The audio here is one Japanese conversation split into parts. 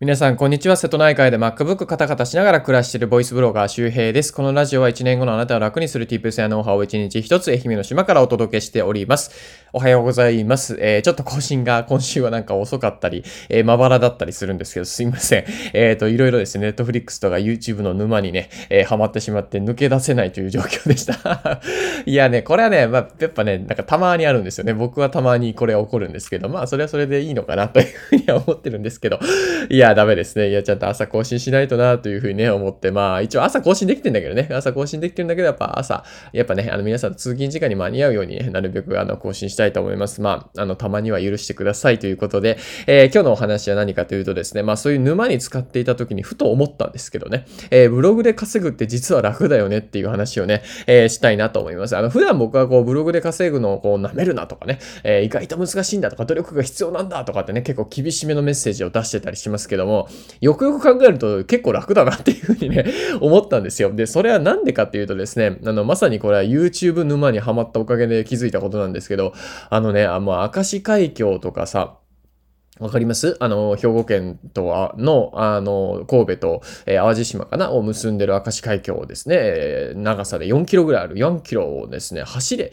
皆さん、こんにちは。瀬戸内海で MacBook カタカタしながら暮らしているボイスブロガー周平です。このラジオは1年後のあなたを楽にする Tips やノウハウを1日1つ愛媛の島からお届けしております。おはようございます。えー、ちょっと更新が今週はなんか遅かったり、えー、まばらだったりするんですけど、すいません。えっ、ー、と、いろいろですね、Netflix とか YouTube の沼にね、えー、ハマってしまって抜け出せないという状況でした。いやね、これはね、まあ、やっぱね、なんかたまにあるんですよね。僕はたまにこれ起こるんですけど、まあ、それはそれでいいのかなというふうには思ってるんですけど、いや、やダメですね。いや、ちゃんと朝更新しないとなというふうにね、思って、まあ一応朝更新できてんだけどね、朝更新できてるんだけど、やっぱ朝、やっぱね、あの皆さん通勤時間に間に合うように、ね、なるべくあの更新したいと思います。まあ、あの、たまには許してくださいということで、えー、今日のお話は何かというとですね、まあそういう沼に使っていた時にふと思ったんですけどね、えー、ブログで稼ぐって実は楽だよねっていう話をね、えー、したいなと思います。あの、普段僕はこうブログで稼ぐのをこう舐めるなとかね、え、意外と難しいんだとか努力が必要なんだとかってね、結構厳しめのメッセージを出してたりしますけどけども、よくよく考えると結構楽だなっていうふうにね、思ったんですよ。で、それはなんでかっていうとですね、あの、まさにこれは YouTube 沼にはまったおかげで気づいたことなんですけど、あのね、あの、明石海峡とかさ、わかります？あの、兵庫県とは、の、あの、神戸と、えー、淡路島かな？を結んでる明石海峡をですね、長さで4キロぐらいある4キロをですね、橋で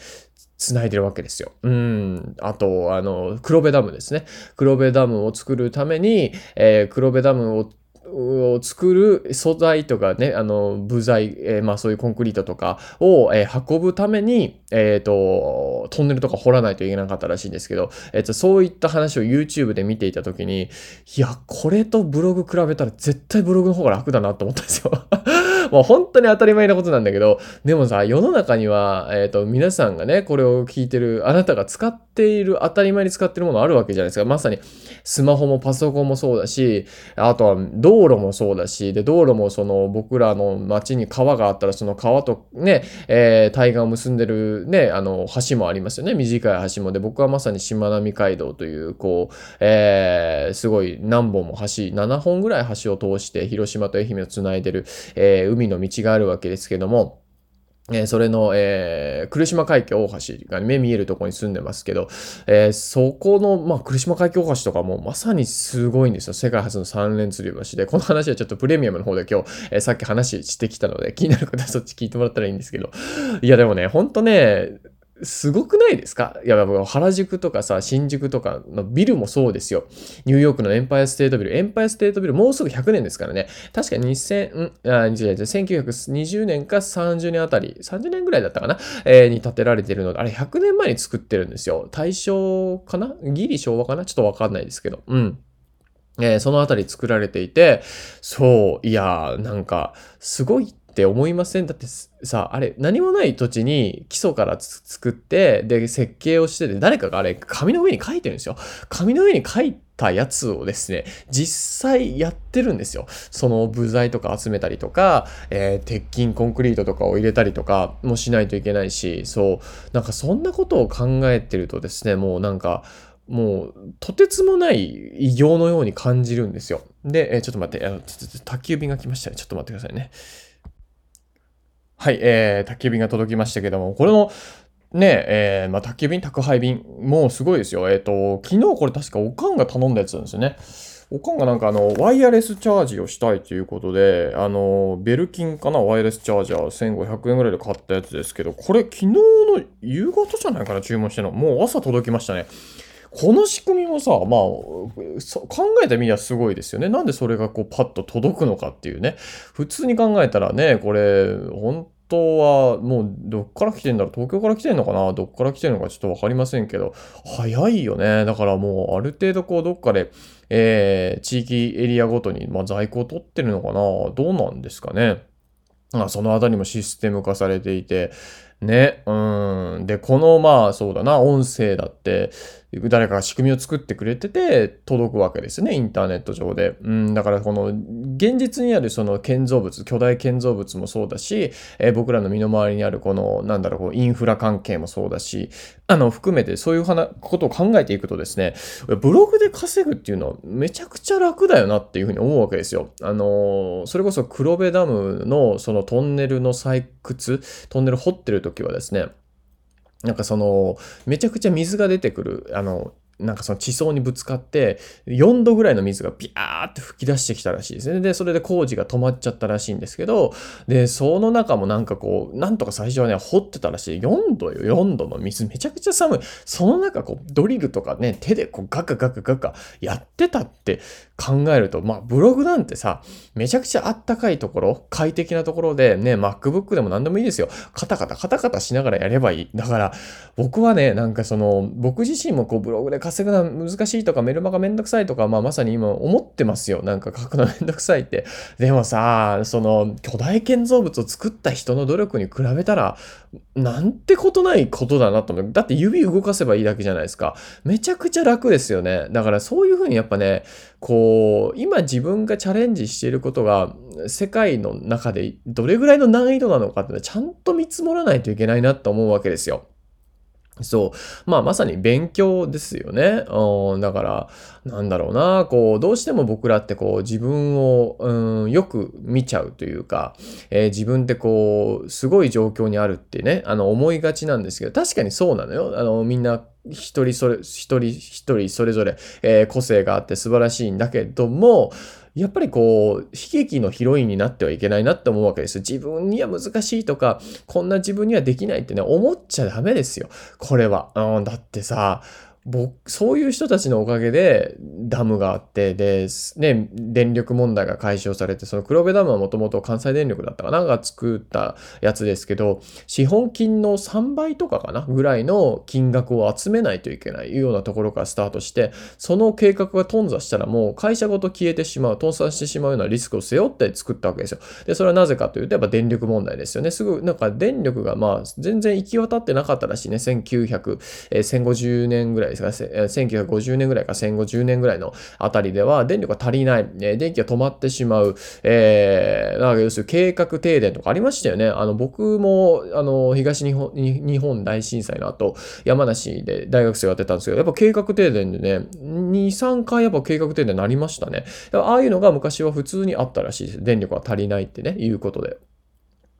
繋いでるわけですよ。うん。あと、あの、黒部ダムですね。黒部ダムを作るために、えー、黒部ダムをを作る素材とかね、あの、部材、えー、まあそういうコンクリートとかを、えー、運ぶために、えっ、ー、と、トンネルとか掘らないといけなかったらしいんですけど、えっ、と、そういった話を YouTube で見ていたときに、いや、これとブログ比べたら絶対ブログの方が楽だなと思ったんですよ。もう本当に当たり前なことなんだけど、でもさ、世の中には、えっ、と、皆さんがね、これを聞いてる、あなたが使っている、当たり前に使ってるものあるわけじゃないですか。まさに、スマホもパソコンもそうだし、あとは道路もそうだし、で、道路もその僕らの街に川があったら、その川とね、えー、対岸を結んでるね、あの、橋もありますよね。短い橋も。で、僕はまさにしまなみ海道という、こう、えー、すごい何本も橋、7本ぐらい橋を通して広島と愛媛をつないでる、えー、海の道があるわけですけども、え、それの、えー、来島海峡大橋が目見えるとこに住んでますけど、えー、そこの、まあ、来島海峡大橋とかもまさにすごいんですよ。世界初の三連吊り橋で、この話はちょっとプレミアムの方で今日、えー、さっき話してきたので、気になる方はそっち聞いてもらったらいいんですけど、いやでもね、ほんとね、すごくないですか？いや、原宿とかさ、新宿とかのビルもそうですよ。ニューヨークのエンパイアステートビル。エンパイアステートビル、もうすぐ100年ですからね。確か2000、ん？あ、違う違う、1920年か30年あたり、30年ぐらいだったかな？えー、に建てられてるので、あれ100年前に作ってるんですよ。大正かな？ギリ昭和かな？ちょっとわかんないですけど。うん。えー、そのあたり作られていて、そう、いやなんか、すごいって思いません？だってさ、あれ、何もない土地に基礎から作って、で、設計をしてて、誰かがあれ、紙の上に書いてるんですよ。紙の上に書いたやつをですね、実際やってるんですよ。その部材とか集めたりとか、えー、鉄筋コンクリートとかを入れたりとかもしないといけないし、そう、なんかそんなことを考えてるとですね、もうなんか、もう、とてつもない異形のように感じるんですよ。で、えー、ちょっと待って、あの、宅急便が来ましたね。ちょっと待ってくださいね。はい、えー、宅急便が届きましたけども、これの、ねえ、えー、まあ、宅急便、宅配便、もうすごいですよ。えっ、ー、と、昨日これ確かおかんが頼んだやつなんですよね。おかんがなんかあの、ワイヤレスチャージをしたいということで、あの、ベルキンかなワイヤレスチャージャー1500円ぐらいで買ったやつですけど、これ昨日の夕方じゃないかな注文したの。もう朝届きましたね。この仕組みもさ、まあ、考えてみりゃすごいですよね。なんでそれがこうパッと届くのかっていうね。普通に考えたらね、これ、本当はもうどっから来てんだろう東京から来てんのかな？どっから来てんのかちょっとわかりませんけど、早いよね。だからもうある程度こうどっかで、えー、地域エリアごとに、まあ、在庫を取ってるのかな？どうなんですかね。あそのあたりもシステム化されていて、ね、うん。で、この、まあ、そうだな、音声だって、誰かが仕組みを作ってくれてて、届くわけですね、インターネット上で。うん、だからこの、現実にあるその建造物、巨大建造物もそうだし、えー、僕らの身の回りにあるこの、なんだろう、こうインフラ関係もそうだし、あの、含めてそういうことを考えていくとですね、ブログで稼ぐっていうのはめちゃくちゃ楽だよなっていうふうに思うわけですよ。あの、それこそ黒部ダムのそのトンネルの採掘、トンネル掘ってる時はですね、なんかその、めちゃくちゃ水が出てくる、あの、なんかその地層にぶつかって、4度ぐらいの水がビャーって吹き出してきたらしいですね。で、それで工事が止まっちゃったらしいんですけど、で、その中もなんかこう、なんとか最初はね、掘ってたらしい。4度よ、4度の水。めちゃくちゃ寒い。その中、こう、ドリルとかね、手でこう、ガカガカガカやってたって考えると、まあ、ブログなんてさ、めちゃくちゃあったかいところ、快適なところで、ね、MacBook でも何でもいいですよ。カタカタカタカタしながらやればいい。だから、僕はね、なんかその、僕自身もこう、ブログで稼ぐのは難しいとか、メルマガめんどくさいとか、まあ、まさに今思ってますよ。なんか書くのめんどくさいって。でもさ、その、巨大建造物を作った人の努力に比べたら、なんてことないことだなと思う。だって指動かせばいいだけじゃないですか。めちゃくちゃ楽ですよね。だからそういうふうにやっぱね、こう、今自分がチャレンジしていることが、世界の中でどれぐらいの難易度なのかってちゃんと見積もらないといけないなと思うわけですよ。そう。まあ、まさに勉強ですよね。うん、だから、なんだろうな、こう、どうしても僕らってこう、自分を、うん、よく見ちゃうというか、えー、自分ってこう、すごい状況にあるってね、あの、思いがちなんですけど、確かにそうなのよ。あの、みんな、一人それ、一人一人それぞれ、えー、個性があって素晴らしいんだけども、やっぱりこう、悲劇のヒロインになってはいけないなって思うわけです。自分には難しいとか、こんな自分にはできないってね、思っちゃダメですよ。これは。うん、だってさ、僕、そういう人たちのおかげでダムがあって、で、ね、電力問題が解消されて、その黒部ダムはもともと関西電力だったかなが作ったやつですけど、資本金の3倍とかかなぐらいの金額を集めないといけないようなところからスタートして、その計画が頓挫したらもう会社ごと消えてしまう、倒産してしまうようなリスクを背負って作ったわけですよ。で、それはなぜかというと、やっぱ電力問題ですよね。すぐ、なんか電力がまあ全然行き渡ってなかったらしいね。1900、えー、1050年ぐらいですか、1950年ぐらいか戦後10年ぐらいのあたりでは電力が足りない、え電気が止まってしまう、えー、なんか要するに計画停電とかありましたよね。あの、僕も、あの、東日本日本大震災の後、山梨で大学生やってたんですけど、やっぱ計画停電でね、2、3回やっぱ計画停電になりましたね。ああいうのが昔は普通にあったらしいです。電力が足りないってね、いうことで。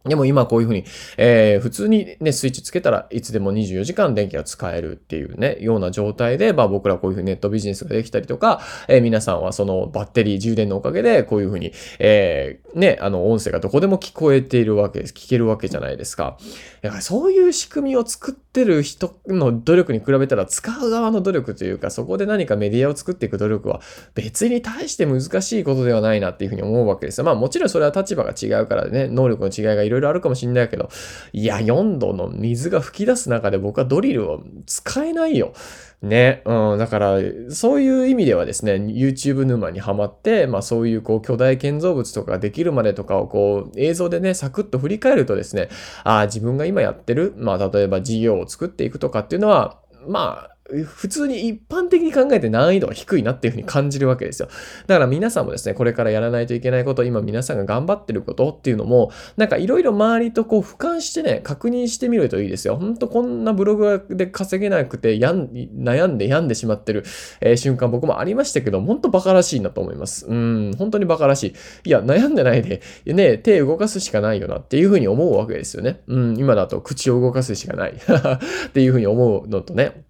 でも今こういうふうに、えー、普通にね、スイッチつけたらいつでも24時間電気が使えるっていうね、ような状態で、まあ僕らこういうふうにネットビジネスができたりとか、えー、皆さんはそのバッテリー充電のおかげでこういうふうに、えー、ね、あの音声がどこでも聞こえているわけです。聞けるわけじゃないですか。だからそういう仕組みを作ってる人の努力に比べたら使う側の努力というか、そこで何かメディアを作っていく努力は別に対して難しいことではないなっていうふうに思うわけですよ。まあもちろんそれは立場が違うからね、能力の違いがいろいろあるかもしれないけど、いや、4度の水が噴き出す中で僕はドリルを使えないよ。ね。うん。だから、そういう意味ではですね、YouTube 沼にはまって、まあそういうこう巨大建造物とかができるまでとかをこう映像でね、サクッと振り返るとですね、ああ、自分が今やってる、まあ例えば事業を作っていくとかっていうのは、まあ、普通に一般的に考えて難易度が低いなっていうふうに感じるわけですよ。だから皆さんもですね、これからやらないといけないこと、今皆さんが頑張ってることっていうのも、なんかいろいろ周りとこう俯瞰してね、確認してみるといいですよ。ほんとこんなブログで稼げなくてやん、悩んで病んでしまってる、えー、瞬間僕もありましたけど、ほんとバカらしいなと思います。うん、本当にバカらしい。いや、悩んでないで、ね、手動かすしかないよなっていうふうに思うわけですよね。うん、今だと口を動かすしかない っていうふうに思うのとね。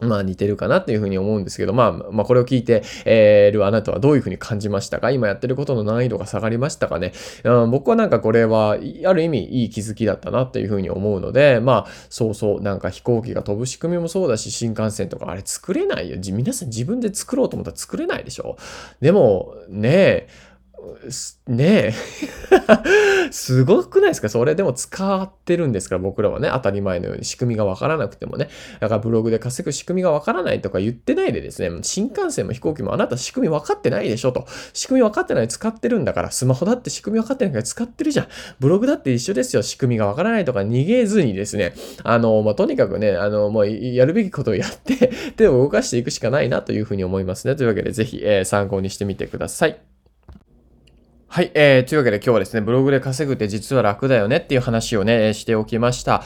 まあ似てるかなっていうふうに思うんですけど、まあ、まあこれを聞いて、えー、るあなたはどういうふうに感じましたか？今やってることの難易度が下がりましたかね、うん、僕はなんかこれは、ある意味いい気づきだったなっていうふうに思うので、まあそうそう、なんか飛行機が飛ぶ仕組みもそうだし、新幹線とかあれ作れないよ。皆さん自分で作ろうと思ったら作れないでしょ？でも、ねえ、ねえ すごくないですか？それでも使ってるんですから僕らはね、当たり前のように仕組みがわからなくてもね。だからブログで稼ぐ仕組みがわからないとか言ってないでですね、新幹線も飛行機もあなた仕組み分かってないでしょと。仕組み分かってない使ってるんだから、スマホだって仕組み分かってないから使ってるじゃん。ブログだって一緒ですよ。仕組みがわからないとか逃げずにですね、あの、まあ、とにかくね、あの、もうやるべきことをやって手を動かしていくしかないなというふうに思いますね。というわけでぜひ、えー、参考にしてみてください。はい、えー、というわけで今日はですね、ブログで稼ぐって実は楽だよねっていう話をね、しておきました。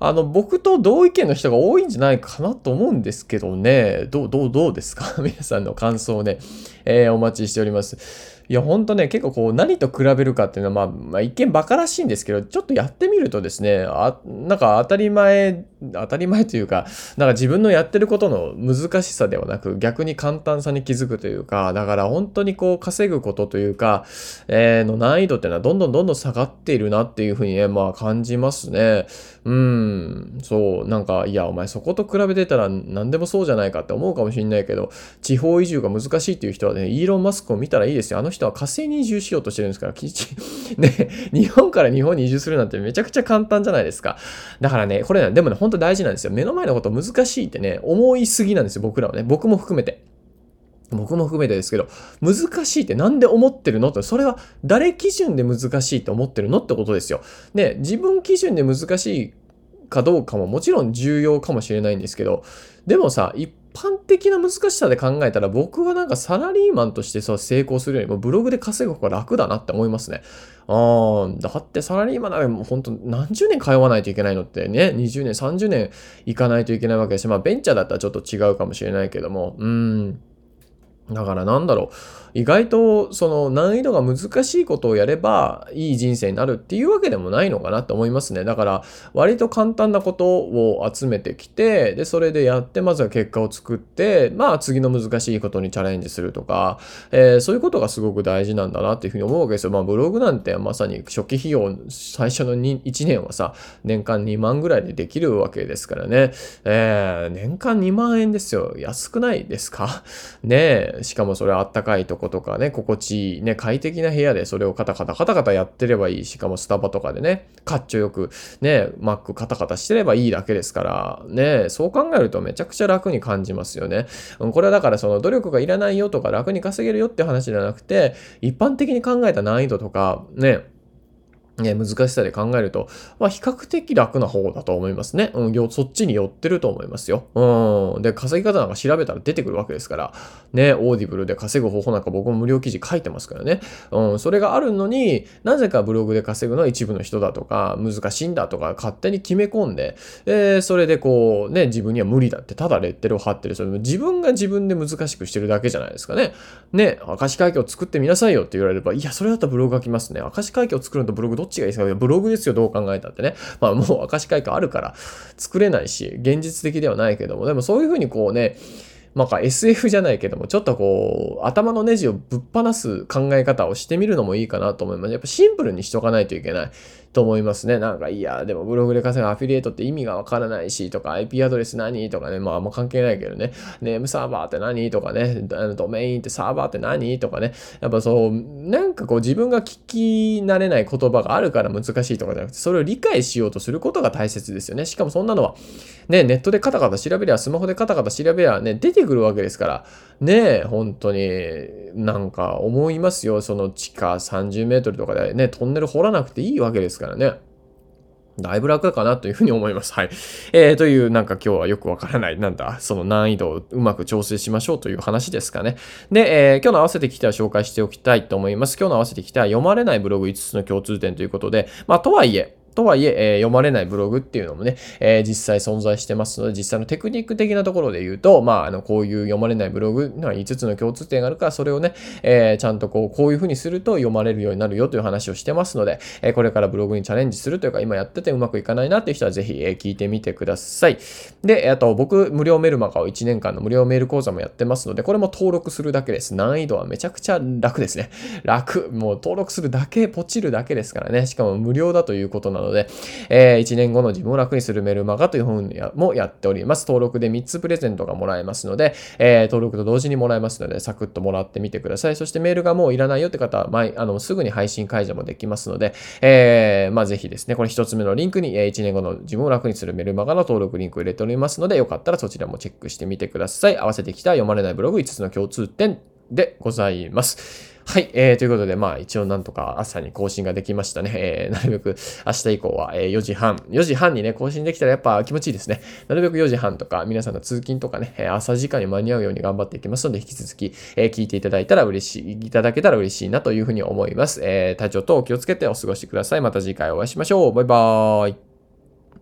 あの、僕と同意見の人が多いんじゃないかなと思うんですけどね、どう、どう、どうですか？皆さんの感想をね、えー、お待ちしております。いや、ほんとね、結構こう、何と比べるかっていうのは、まあ、まあ、一見馬鹿らしいんですけど、ちょっとやってみるとですね、あ、なんか当たり前、当たり前というか、なんか自分のやってることの難しさではなく、逆に簡単さに気づくというか、だから本当にこう、稼ぐことというか、えー、の難易度っていうのはどんどんどんどん下がっているなっていうふうにね、まあ感じますね。うん、そう、なんか、いや、お前そこと比べてたら何でもそうじゃないかって思うかもしれないけど、地方移住が難しいっていう人はね、イーロン・マスクを見たらいいですよ。あの人は火星に移住しようとしてるんですから、ね、日本から日本に移住するなんてめちゃくちゃ簡単じゃないですか。だからね、これね、でもね、本当大事なんですよ。目の前のこと難しいってね、思いすぎなんですよ、僕らはね。僕も含めて。僕も含めてですけど、難しいって何で思ってるの？って、それは誰基準で難しいって思ってるのってことですよ。で、自分基準で難しいかどうかももちろん重要かもしれないんですけど、でもさ、一般的な難しさで考えたら僕はなんかサラリーマンとしてさ成功するよりもブログで稼ぐ方が楽だなって思いますね。ああ、だってサラリーマンならもう本当何十年通わないといけないのってね、20年、30年行かないといけないわけですし、まあベンチャーだったらちょっと違うかもしれないけども、うん。だからなんだろう。意外とその難易度が難しいことをやればいい人生になるっていうわけでもないのかなって思いますね。だから割と簡単なことを集めてきて、で、それでやってまずは結果を作って、まあ次の難しいことにチャレンジするとか、えー、そういうことがすごく大事なんだなっていうふうに思うわけですよ。まあブログなんてまさに初期費用最初の1年はさ、年間2万ぐらいでできるわけですからね。えー、年間2万円ですよ。安くないですか？ねえ。しかもそれあったかいとことかね、心地いいね、快適な部屋でそれをカタカタカタカタやってればいい。しかもスタバとかでね、かっちょよくね、マックカタカタしてればいいだけですから、ね、そう考えるとめちゃくちゃ楽に感じますよね。これはだからその努力がいらないよとか楽に稼げるよって話じゃなくて、一般的に考えた難易度とか、ね、ね、難しさで考えると、まあ、比較的楽な方だと思いますね。うん、そっちに寄ってると思いますよ。うん。で、稼ぎ方なんか調べたら出てくるわけですから、ね、 Audible で稼ぐ方法なんか僕も無料記事書いてますからね。うん、それがあるのになぜかブログで稼ぐのは一部の人だとか、難しいんだとか、勝手に決め込んで、えー、それでこう、ね、自分には無理だって、ただレッテルを貼ってる。それ自分が自分で難しくしてるだけじゃないですかね。ね、明石会計を作ってみなさいよって言われれば、いや、それだったらブログ書きますね。明石会計を作るのとブログどっちがいいですか？ブログですよ、どう考えたってね。まあもう明石会館あるから作れないし、現実的ではないけども、でもそういうふうにこうね、なんか SF じゃないけども、ちょっとこう、頭のネジをぶっ放す考え方をしてみるのもいいかなと思います。やっぱシンプルにしとかないといけない。と思いますね。なんか、いや、でもブログで稼ぐアフィリエイトって意味がわからないし、とか、IP アドレス何とかね、まああんま関係ないけどね、ネームサーバーって何とかね、ドメインってサーバーって何とかね、やっぱそう、なんかこう自分が聞き慣れない言葉があるから難しいとかじゃなくて、それを理解しようとすることが大切ですよね。しかもそんなのは、ね、ネットでカタカタ調べりゃ、スマホでカタカタ調べりゃね、出てくるわけですから、ねえ、本当になんか思いますよ。その地下30メートルとかでね、トンネル掘らなくていいわけですからね。だいぶ楽かなというふうに思います。はい。えー、という、なんか今日はよくわからない、なんだ、その難易度をうまく調整しましょうという話ですかね。で、えー、今日の合わせてきては紹介しておきたいと思います。今日の合わせてきては読まれないブログ5つの共通点ということで、まあ、とはいえ、とはいえ、読まれないブログっていうのもね、実際存在してますので、実際のテクニック的なところで言うと、まあ、あの、こういう読まれないブログには5つの共通点があるから、それをね、ちゃんとこう、こういうふうにすると読まれるようになるよという話をしてますので、これからブログにチャレンジするというか、今やっててうまくいかないなっていう人はぜひ、聞いてみてください。で、あと、僕、無料メルマガを1年間の無料メール講座もやってますので、これも登録するだけです。難易度はめちゃくちゃ楽ですね。楽。もう登録するだけ、ポチるだけですからね。しかも無料だということなので、えー、1年後の自分を楽にするメルマガという本もやっております。登録で3つプレゼントがもらえますので、えー、登録と同時にもらえますので、サクッともらってみてください。そしてメールがもういらないよって方は、前、あの、すぐに配信解除もできますので、えー、まあ、ぜひですね、これ1つ目のリンクに、え1年後の自分を楽にするメルマガの登録リンクを入れておりますので、よかったらそちらもチェックしてみてください。合わせてきた読まれないブログ5つの共通点でございます。はい、えー、ということで、まあ一応なんとか朝に更新ができましたね。えー、なるべく明日以降は、えー、4時半、4時半にね、更新できたらやっぱ気持ちいいですね。なるべく4時半とか、皆さんの通勤とかね、朝時間に間に合うように頑張っていきますので、引き続き、えー、聞いていただいたら嬉しい、いただけたら嬉しいなというふうに思います。えー、体調とお気をつけてお過ごしください。また次回お会いしましょう。バイバーイ。